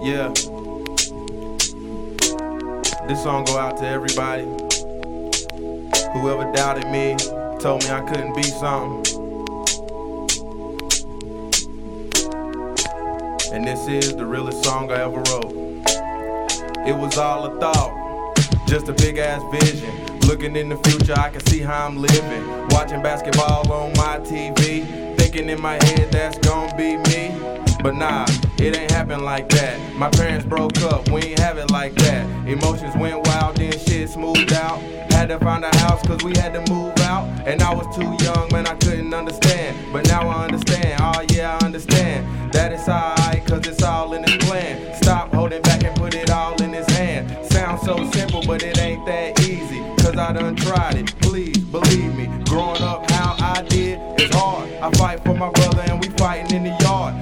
Yeah. This song go out to everybody. Whoever doubted me, told me I couldn't be something. And this is the realest song I ever wrote. It was all a thought, just a big ass vision. Looking in the future, I can see how I'm living. Watching basketball on my TV, thinking in my head that's gonna be me. But nah, it ain't happen like that. My parents broke up, we ain't have it like that. Emotions went wild, then shit smoothed out. Had to find a house cause we had to move out. And I was too young, man, I couldn't understand. But now I understand, oh yeah, I understand. That it's alright, cause it's all in his plan. Stop holding back and put it all in his hand. Sounds so simple, but it ain't that easy. Cause I done tried it, please believe me. Growing up how I did, it's hard. I fight for my brother and we fighting in the yard.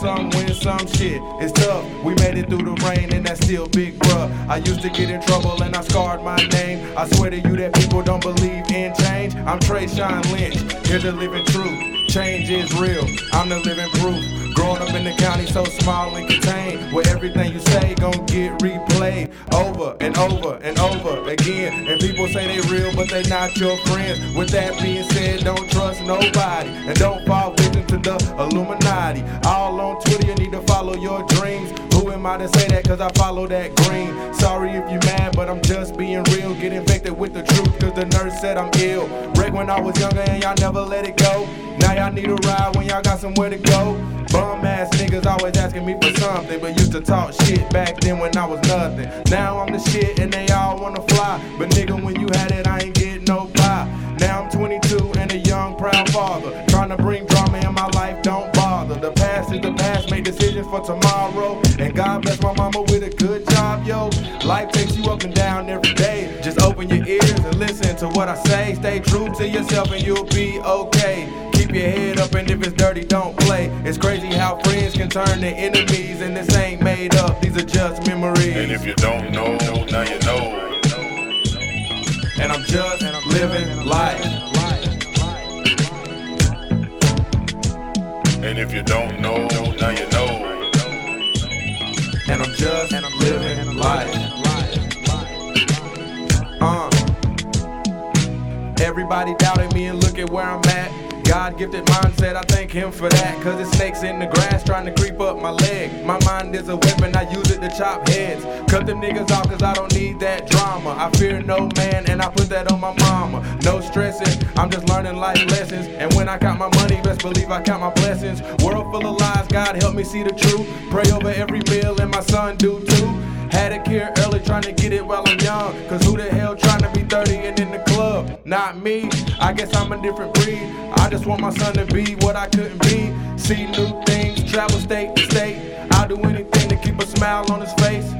Some, win some shit. It's tough. We made it through the rain and that's still big, bruh. I used to get in trouble and I scarred my name. I swear to you that people don't believe in change. I'm Trey Sean Lynch, here's the living truth. Change is real. I'm the living proof. Growing up in the county so small and contained, where everything you say gon' get replayed over and over and over again. And people say they real, but they not your friends. With that being said, don't trust nobody and don't fall victim to the Illuminati. All on Twitter, you need to follow your dreams. Who am I to say that? Cause I follow that green. Sorry if you mad, but I'm just being real. Get infected with the truth, cause the nurse said I'm ill. Wreck when I was younger and y'all never let it go. Now y'all need a ride when y'all got somewhere to go. Bum ass niggas always asking me for something, but used to talk shit back then when I was nothing. Now I'm the shit and they all wanna fly. But nigga, when you had it, I ain't getting no pie. Now I'm 22 and a young, proud father. Trying to bring drama in my life, don't bother. The past is the past, make decisions for tomorrow. And God bless my mama with a good job, yo. Life takes you up and down every day. Just open your ears listen to what I say. Stay true to yourself and you'll be okay. Keep your head up and if it's dirty, don't play. It's crazy how friends can turn to enemies, and this ain't made up, these are just memories. And if you don't know, now you know. And I'm just living life. And if you don't know, now you know. And I'm just living life. Everybody doubted me and look at where I'm at. God gifted mindset, I thank him for that. Cause it's snakes in the grass trying to creep up my leg. My mind is a weapon, I use it to chop heads. Cut them niggas off cause I don't need that drama. I fear no man and I put that on my mama. No stressing, I'm just learning life lessons. And when I count my money, best believe I count my blessings. World full of lies, God help me see the truth. Pray over every meal and my son do too. Had a kid early trying to get it while I'm young. Cause who the hell trying to be 30 and in the club? Not me. I guess I'm a different breed. I just want my son to be what I couldn't be. See new things, travel state to state. I'll do anything to keep a smile on his face.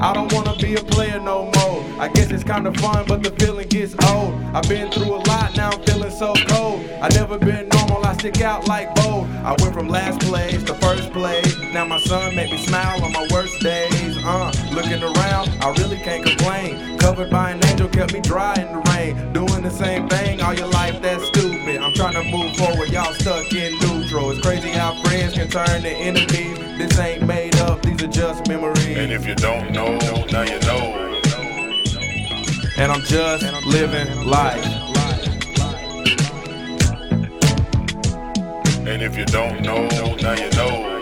I don't wanna be a player no more. I guess it's kinda fun, but the feeling gets old. I've been through a lot, now I'm feeling so cold. I never been normal, I stick out like bold. I went from last place to first place. Now my son make me smile on my worst days. Uh, looking around, I really can't complain. Covered by an angel, kept me dry in the rain. Doing the same thing all your life, that's stupid. I'm trying to move forward, y'all stuck in neutral. It's crazy how friends can turn to enemies. This ain't made up, these are just memories. And if you don't know, now know. And I'm just living life. And if you don't know, now you know.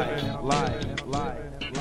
live, live, live. live.